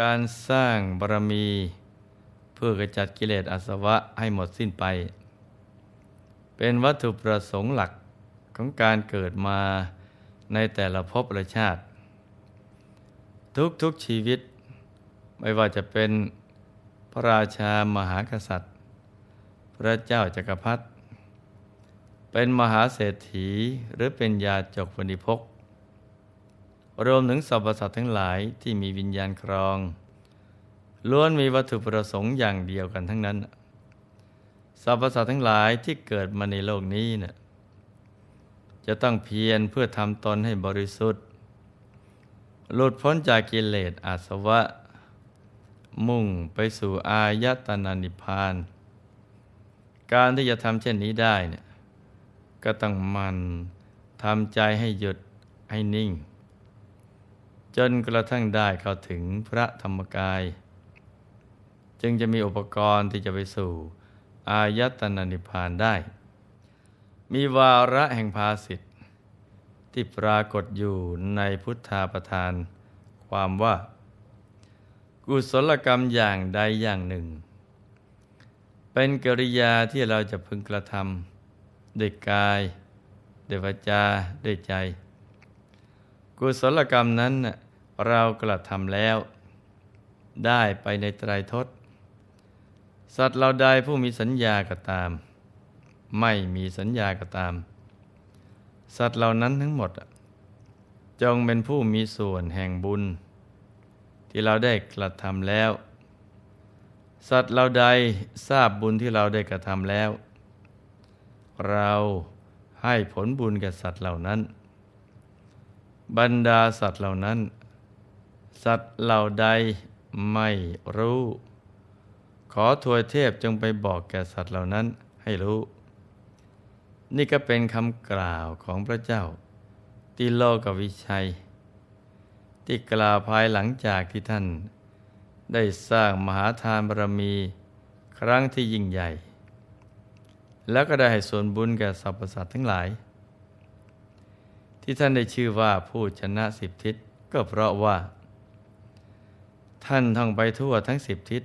การสร้างบารมี เพื่อกระจัดกิเลสอาสวะให้หมดสิ้นไป เป็นวัตถุประสงค์หลักของการเกิดมาในแต่ละภพละชาติ ทุกๆชีวิต ไม่ว่าจะเป็นพระราชามหากษัตริย์ พระเจ้าจักรพรรดิเป็นมหาเศรษฐีหรือเป็นยาจกวณิพก รวมถึงสรรพสัตว์ทั้งหลายที่มีวิญญาณครอง ล้วนมีวัตถุประสงค์อย่างเดียวกันทั้งนั้นสรรพสัตว์ทั้งหลายที่เกิดมาในโลกนี้เนะ่ยจะต้องเพียรเพื่อทำตนให้บริสุทธิ์ หลุดพ้นจากกิเลสอาสวะ มุ่งไปสู่อายตนานิพาน การที่จะทำเช่นนี้ได้เนี่ยก็ต้องมันทำใจให้หยุดให้นิ่ง จนกระทั่งได้เข้าถึงพระธรรมกาย จึงจะมีอุปกรณ์ที่จะไปสู่อายตนานิพานได้ มีวาระแห่งภาสิทธิ์ที่ปรากฏอยู่ในพุทธาประทาน ความว่า กุศลกรรมอย่างใดอย่างหนึ่ง เป็นกิริยาที่เราจะพึงกระทำด้วยกายด้วยวาจาด้วยใจ กุศลกรรมนั้น เรากระทำแล้ว ได้ไปในไตรทศ สัตว์เราใดผู้มีสัญญาก็ตาม ไม่มีสัญญาก็ตาม สัตว์เหล่านั้นทั้งหมด จงเป็นผู้มีส่วนแห่งบุญ ที่เราได้กระทำแล้ว สัตว์เราใดทราบบุญที่เราได้กระทำแล้ว เราให้ผลบุญแก่สัตว์เหล่านั้น บรรดาสัตว์เหล่านั้น สัตว์เหล่าใดไม่รู้ ขอทวยเทพจงไปบอกแก่สัตว์เหล่านั้นให้รู้ นี่ก็เป็นคำกล่าวของพระเจ้า ติโลกวิชัย ที่กล่าวภายหลังจากที่ท่าน ได้สร้างมหาทานบารมีครั้งที่ยิ่งใหญ่ แล้วก็ได้ให้ส่วนบุญแก่สรรพสัตว์ทั้งหลาย ที่ท่านได้ชื่อว่าผู้ชนะสิบทิศก็เพราะว่า ท่านท่องไปทั่วทั้งสิบทิศ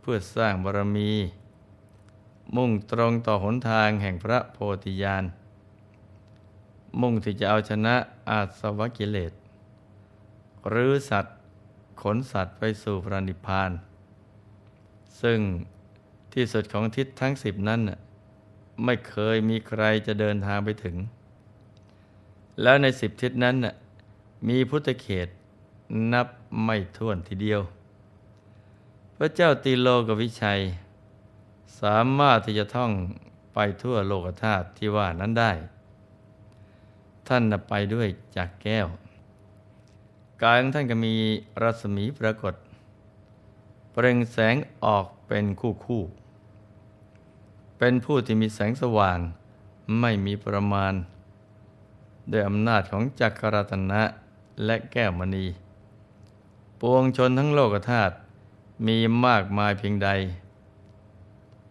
เพื่อสร้างบารมี มุ่งตรงต่อหนทางแห่งพระโพธิญาณ มุ่งที่จะเอาชนะอาสวะกิเลสหรือสัตว์ขนสัตว์ไปสู่พระนิพพาน ซึ่งที่สุดของทิศทั้งสิบนั้นไม่เคยมีใครจะเดินทางไปถึง แล้วในสิบทิศนั้นมีพุทธเขตนับไม่ถ้วนทีเดียว พระเจ้าตีโลกวิชัย สามารถที่จะท่องไปทั่วโลกธาตุที่ว่านั้นได้ ท่านไปด้วยจากแก้ว กายของท่านก็มีรัศมีปรากฏ เปล่งแสงออกเป็นคู่คู่ เป็นผู้ที่มีแสงสว่างไม่มีประมาณด้วยอำนาจของจักรรัตนะและแก้วมณี ปวงชนทั้งโลกธาตุ มีมากมายเพียงใด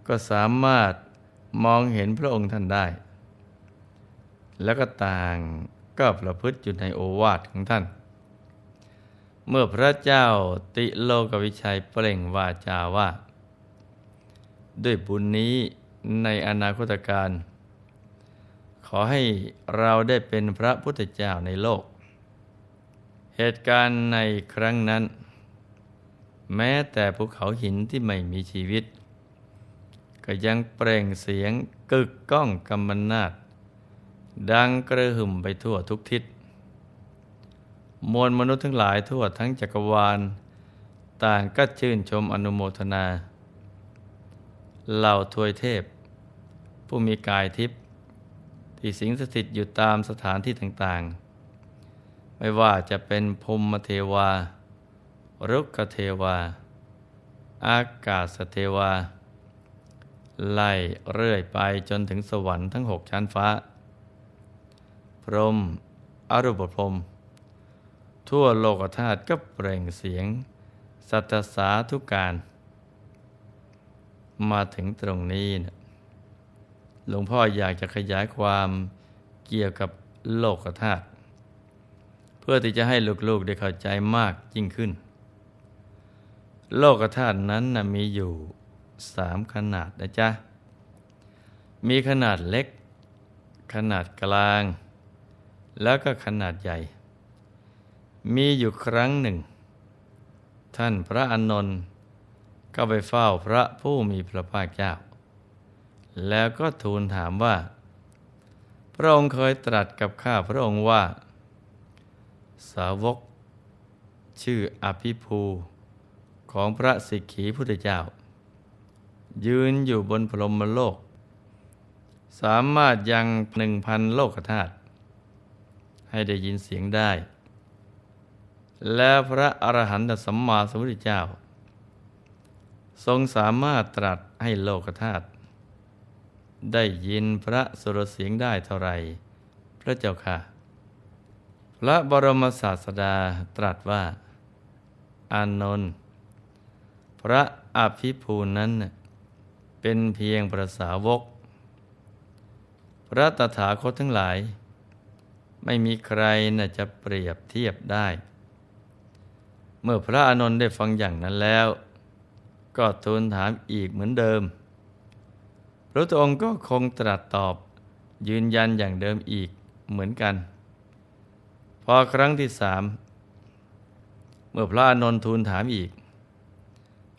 ก็สามารถมองเห็นพระองค์ท่านได้ แล้วก็ต่างก็ประพฤติอยู่ในโอวาทของท่าน เมื่อพระเจ้าติโลกวิชัยเปล่งวาจาว่า ด้วยบุญนี้ในอนาคตการ ขอให้เราได้เป็นพระพุทธเจ้าในโลก เหตุการณ์ในครั้งนั้น แม้แต่ภูเขาหินที่ไม่มีชีวิต ก็ยังเปล่งเสียงกึกก้องกำมนาดดังกระหึ่มไปทั่วทุกทิศ มวลมนุษย์ทั้งหลายทั่วทั้งจักรวาล ต่างก็ชื่นชมอนุโมทนา เหล่าทวยเทพ ผู้มีกายทิพย์ที่สิงสถิตอยู่ตามสถานที่ต่างๆ ไม่ว่าจะเป็นพรมเทวา รุกเทวา อากาศเทวา ไล่เรื่อยไปจนถึงสวรรค์ทั้งหกชั้นฟ้า พรมอรูปพรม ทั่วโลกธาตุก็เปล่งเสียง สัตสาทุการ มาถึงตรงนี้นะหลวงพ่ออยากจะขยายความเกี่ยวกับโลกธาตุเพื่อที่จะให้ลูกๆได้เข้าใจมากยิ่งขึ้น โลกธาตุนั้นนะมีอยู่สามขนาดนะจ๊ะ มีขนาดเล็ก ขนาดกลาง แล้วก็ขนาดใหญ่ มีอยู่ครั้งหนึ่ง ท่านพระอนนท์ก็ไปเฝ้าพระผู้มีพระภาคเจ้า แล้วก็ทูลถามว่า พระองค์เคยตรัสกับข้าพระองค์ว่า สาวก ชื่ออภิภู ของพระสิกขีพุทธเจ้า ยืนอยู่บนพรหมโลก สามารถยังหนึ่งพันโลกธาตุให้ได้ยินเสียงได้ และพระอรหันตสัมมาสัมพุทธเจ้า ทรงสามารถตรัสให้โลกธาตุได้ยินพระสุรเสียงได้เท่าไร พระเจ้าค่ะ พระบรมศาสดาตรัสว่า อานนท์ พระอภิภูนั้นเป็นเพียงประสาวก พระตถาคตทั้งหลาย ไม่มีใครน่าจะเปรียบเทียบได้ เมื่อพระอานนท์ได้ฟังอย่างนั้นแล้ว ก็ทูลถามอีกเหมือนเดิม พระองค์ก็คงตรัสตอบยืนยันอย่างเดิมอีกเหมือนกัน พอครั้งที่สามเมื่อพระอานนท์ทูลถามอีก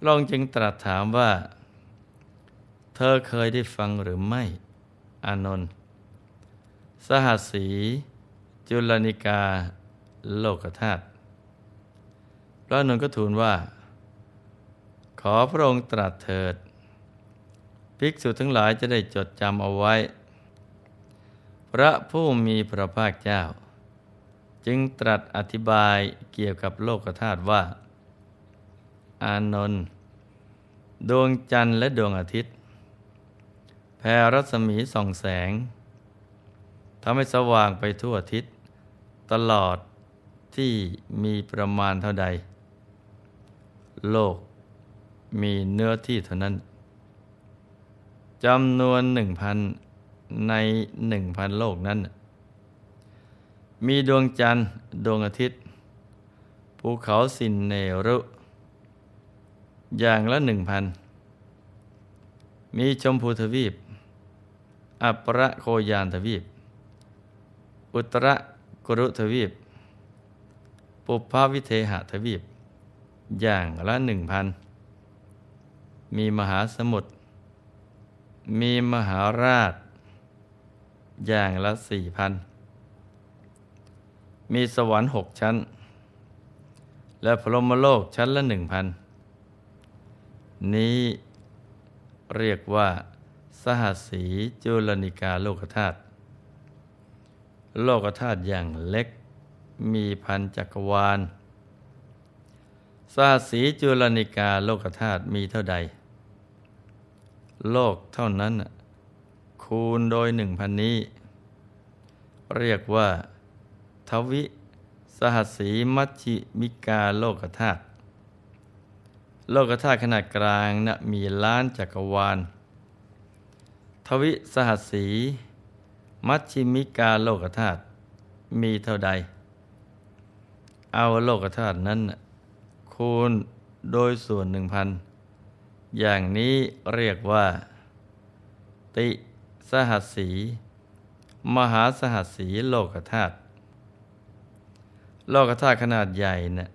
ระองค์จึงตรัสถามว่า เธอเคยได้ฟังหรือไม่ อานนท์สหัสสี จุลนิกา โลกธาตุพระนนท์ก็ทูลว่า ขอพระองค์ตรัสเถิด ภิกษุทั้งหลายจะได้จดจำเอาไว้ พระผู้มีพระภาคเจ้า จึงตรัสอธิบายเกี่ยวกับโลกธาตุว่า อานนท์ ดวงจันทร์และดวงอาทิตย์ แผ่รัศมีส่องแสงทำให้สว่างไปทั่วทิศ ตลอดที่มีประมาณเท่าใด โลกมีเนื้อที่เท่านั้นจำนวนหนึ่งพันในหนึ่งพันโลกนั้น มีดวงจันทร์ดวงอาทิตย์ ภูเขาสินเนรุ อย่างละหนึ่งพัน มีชมพูทวีป อัปรโคยานทวีป อุตรกุรุทวีป ปุพพวิเทหทวีป อย่างละหนึ่งพัน มีมหาสมุทร มีมหาราช อย่างละสี่พัน มีสวรรค์หกชั้น และพรหมโลกชั้นละหนึ่งพัน นี้เรียกว่า สหัสสีจุลนิกาโลกธาตุโลกธาตุอย่างเล็กมีพันจักรวาลสหัสสีจุลนิกาโลกธาตุมีเท่าใด โลกเท่านั้น คูณโดยหนึ่งพันนี้ เรียกว่า ทวิ สหัสสีมัชชิมิกาโลกธาตุ โลกธาตุขนาดกลางนะมีล้านจักรวาล ทวิสหัสสี มัชชิมิกาโลกธาตุมีเท่าใด เอาโลกธาตุนั้นคูณโดยส่วนหนึ่งพันอย่างนี้เรียกว่า ติสหัสสี มหาสหัสสีโลกธาตุโลกธาตุขนาดใหญ่นะ่ะ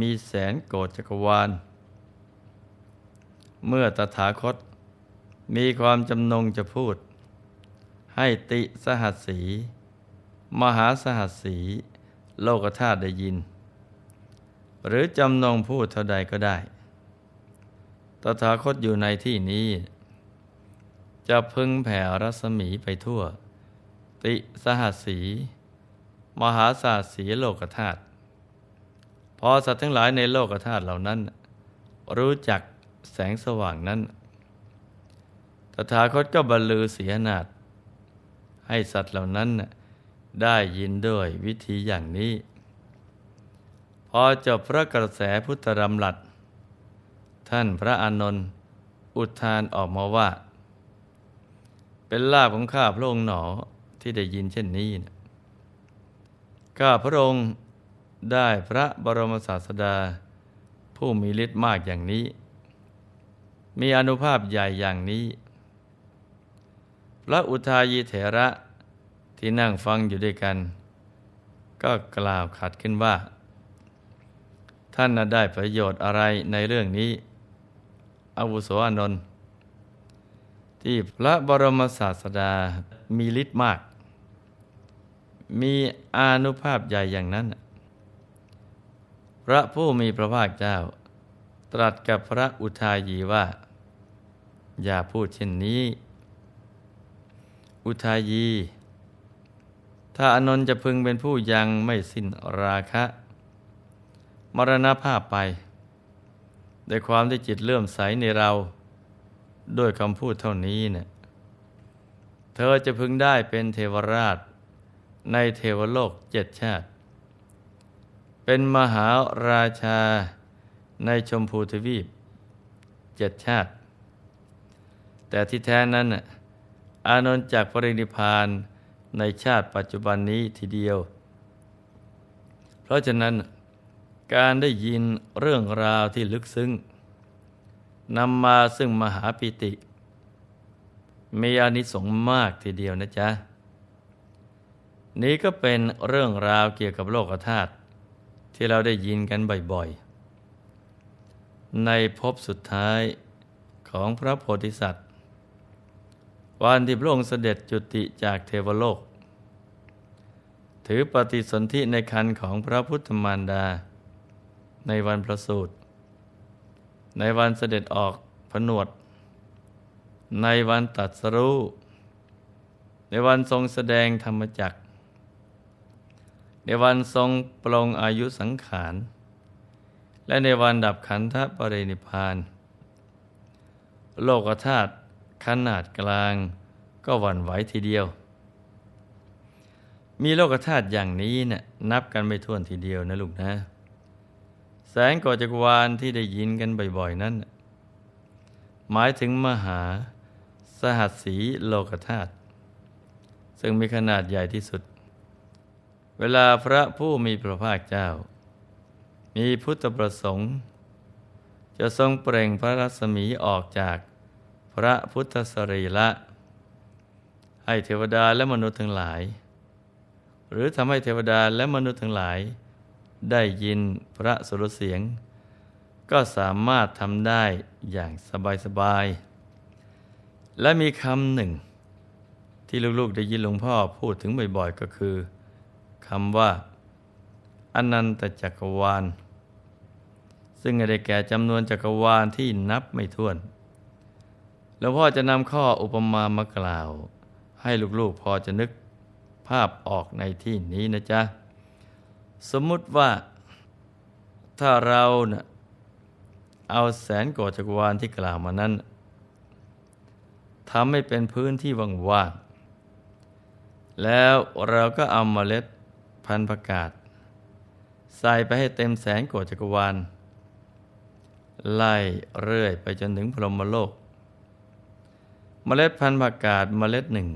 มีแสนโกดจักรวาล เมื่อตถาคต มีความจำนงจะพูด ให้ติสหัสสี มหาสหัสสี โลกธาตุได้ยิน หรือจำนงพูดเท่าใดก็ได้ ตถาคตอยู่ในที่นี้ จะพึงแผ่รัศมีไปทั่ว ติสหัสสี มหาสหัสสีโลกธาตุ พอสัตว์ทั้งหลายในโลกธาตุเหล่านั้น รู้จักแสงสว่างนั้น ตถาคตก็บรรลือเสียนาฏให้สัตว์เหล่านั้นได้ยินด้วยวิธีอย่างนี้ พอจบพระกระแสพุทธรำลัด ท่านพระอานนท์อุทานออกมาว่า เป็นลาภของข้าพระองค์หนอที่ได้ยินเช่นนี้นะข้าพระองค์ ได้พระบรมศาสดา ผู้มีฤทธิ์มากอย่างนี้ มีอนุภาพใหญ่อย่างนี้ พระอุทายีเถระที่นั่งฟังอยู่ด้วยกัน ก็กล่าวขัดขึ้นว่า ท่านน่ะได้ประโยชน์อะไรในเรื่องนี้ อวุโสอนนท์ที่พระบรมศาสดามีฤทธิ์มาก มีอนุภาพใหญ่อย่างนั้น พระผู้มีพระภาคเจ้า ตรัสกับพระอุทายีว่า อย่าพูดเช่นนี้ อุทายี ถ้าอนนท์จะพึงเป็นผู้ยังไม่สิ้นราคะ มรณภาพไปด้วยความที่จิตเลื่อมใสในเราด้วยคำพูดเท่านี้เนะี่ยเธอจะพึงได้เป็นเทวราชในเทวโลกเจ็ดชาติ เป็นมหาราชาในชมพูทวีปเจ็ดชาติ แต่ที่แท้นั้นอานนท์จากปรินิพานในชาติปัจจุบันนี้ทีเดียว เพราะฉะนั้นการได้ยินเรื่องราวที่ลึกซึ้งนำมาซึ่งมหาปิติ มีอานิสงส์มากทีเดียวนะจ๊ะ นี้ก็เป็นเรื่องราวเกี่ยวกับโลกธาตุ ที่เราได้ยินกันบ่อยๆ ในภพสุดท้ายของพระโพธิสัตว์ วันที่พระองค์เสด็จจุติจากเทวโลก ถือปฏิสนธิในคันของพระพุทธมารดา ในวันประสูติ ในวันเสด็จออกผนวด ในวันตัดสรู้ในวันทรงแสดงธรรมจักร ในวันทรงปลงอายุสังขาร และในวันดับขันธปรินิพาน โลกธาตุขนาดกลางก็หวั่นไหวทีเดียว มีโลกธาตุอย่างนี้นะ่ะนับกันไม่ถ้วนทีเดียวนะลูกนะ แสงก่อจักรวาลที่ได้ยินกันบ่อยๆนั้น หมายถึงมหาสหัสสีโลกธาตุซึ่งมีขนาดใหญ่ที่สุด เวลาพระผู้มีพระภาคเจ้า มีพุทธประสงค์ จะทรงเปล่งพระรัศมีออกจากพระพุทธสรีละให้เทวดาและมนุษย์ทั้งหลาย หรือทำให้เทวดาและมนุษย์ทั้งหลาย ได้ยินพระสุรเสียง ก็สามารถทำได้อย่างสบายๆและมีคำหนึ่ง ที่ลูกๆได้ยินหลวงพ่อพูดถึงบ่อยๆก็คือ คำว่า อนันตจักรวาล ซึ่งได้แก่จำนวนจักรวาลที่นับไม่ถ้วน แล้วพ่อจะนำข้ออุปมามากล่าว ให้ลูกๆพอจะนึกภาพออกในที่นี้นะจ๊ะ สมมุติว่าถ้าเราเนะ่เอาแสนกว่าจักรวาลที่กล่าวมานั้นทำให้เป็นพื้นที่ว่างๆ แล้วเราก็เอาเมล็ด พันประกาศ ใส่ไปให้เต็มแสนกจักรวาล ไล่เรื่อยไปจนถึงพรหมโลกเมล็ดพันธุ์ประกาศเมล็ดหนึ่ง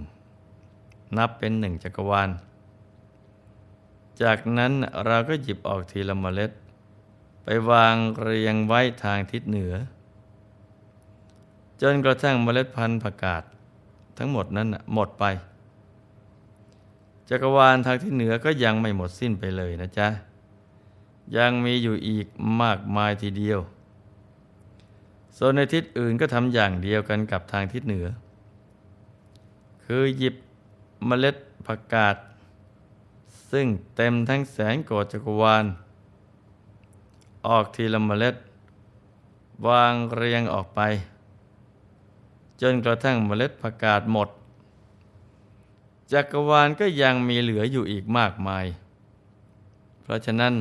นับเป็นหนึ่งจักรวาล จากนั้นเราก็หยิบออกทีละเมล็ด ไปวางเรียงไว้ทางทิศเหนือ จนกระทั่งเมล็ดพันธุ์ผักกาดทั้งหมดนั้นหมดไป จักรวาลทางทิศเหนือก็ยังไม่หมดสิ้นไปเลยนะจ๊ะ ยังมีอยู่อีกมากมายทีเดียวส่วนในทิศอื่นก็ทำอย่างเดียวกันกับทางทิศเหนือ คือหยิบเมล็ดผักกาดซึ่งเต็มทั้งแสนโกดจักรวาล ออกทีละเมล็ด วางเรียงออกไป จนกระทั่งเมล็ดผักกาดหมด จักรวาลก็ยังมีเหลืออยู่อีกมากมาย เพราะฉะนั้น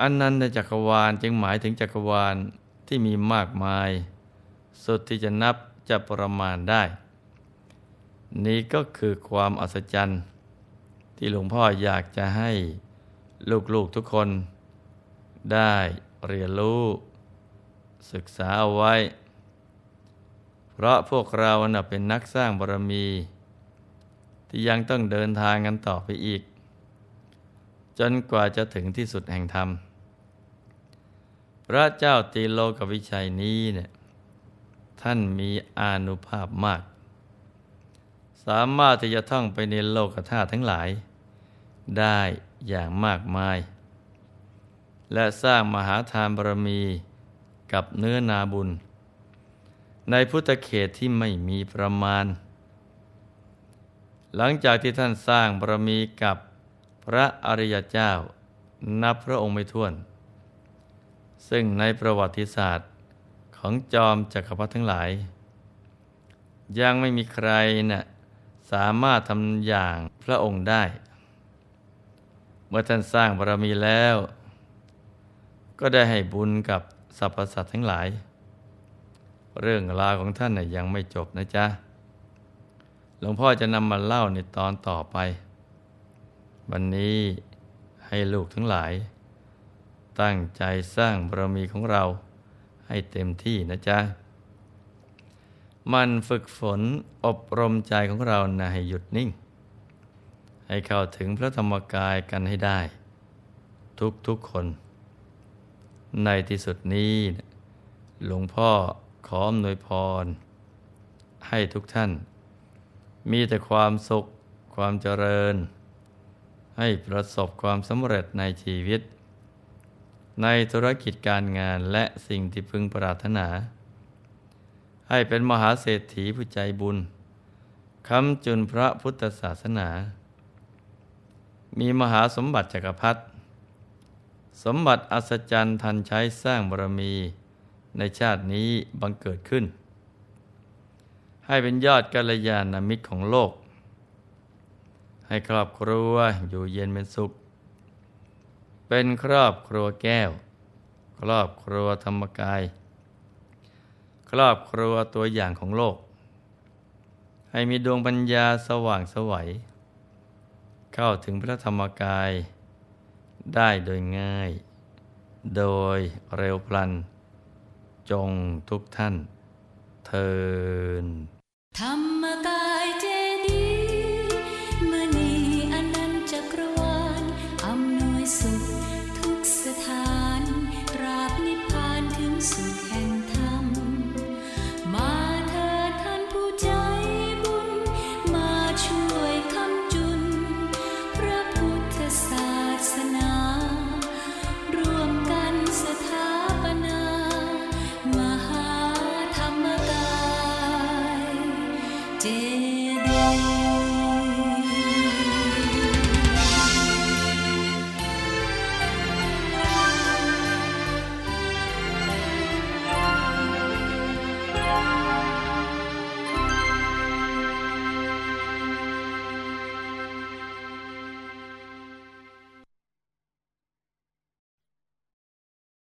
อันนั้นในจักรวาลจึงหมายถึงจักรวาลที่มีมากมาย สุดที่จะนับจะประมาณได้ นี้ก็คือความอัศจรรย์ ที่หลวงพ่ออยากจะให้ลูกๆทุกคน ได้เรียนรู้ ศึกษาเอาไว้ เพราะพวกเราเนะเป็นนักสร้างบารมี ที่ยังต้องเดินทางกันต่อไปอีก จนกว่าจะถึงที่สุดแห่งธรรม พระเจ้าตีโลกวิชัยนี้เนี่ยท่านมีอานุภาพมาก สามารถที่จะท่องไปในโลกธาตุทั้งหลาย ได้อย่างมากมาย และสร้างมหาทานบารมีกับเนื้อนาบุญ ในพุทธเขตที่ไม่มีประมาณ หลังจากที่ท่านสร้างบารมีกับพระอริยเจ้า นับพระองค์ไม่ถ้วน ซึ่งในประวัติศาสตร์ของจอมจักรพรรดิทั้งหลาย ยังไม่มีใครนะ่ะสามารถทำอย่างพระองค์ได้ เมื่อท่านสร้างบารมีแล้ว ก็ได้ให้บุญกับสรรพสัตว์ทั้งหลาย เรื่องราวของท่านนะยังไม่จบนะจ๊ะ หลวงพ่อจะนำมาเล่าในตอนต่อไป วันนี้ให้ลูกทั้งหลาย ตั้งใจสร้างบารมีของเราให้เต็มที่นะจ๊ะ มันฝึกฝนอบรมใจของเรานะให้หยุดนิ่ง ให้เข้าถึงพระธรรมกายกันให้ได้ ทุกทุกคน ในที่สุดนี้หลวงพ่อขออำนวยพร ให้ทุกท่าน มีแต่ความสุขความเจริญ ให้ประสบความสำเร็จในชีวิต ในธุรกิจการงานและสิ่งที่พึงปรารถนา ให้เป็นมหาเศรษฐีผู้ใจบุญคำจุนพระพุทธศาสนา มีมหาสมบัติจักรพรรดิสมบัติอัศจรรย์ทันใช้สร้างบารมีในชาตินี้บังเกิดขึ้น ให้เป็นยอดกัลยาณมิตรของโลก ให้ครอบครัวอยู่เย็นเป็นสุข เป็นครอบครัวแก้ว ครอบครัวธรรมกาย ครอบครัวตัวอย่างของโลก ให้มีดวงปัญญาสว่างสวัย เข้าถึงพระธรรมกาย ได้โดยง่าย โดยเร็วพลัน จงทุกท่าน ทินธรรมกา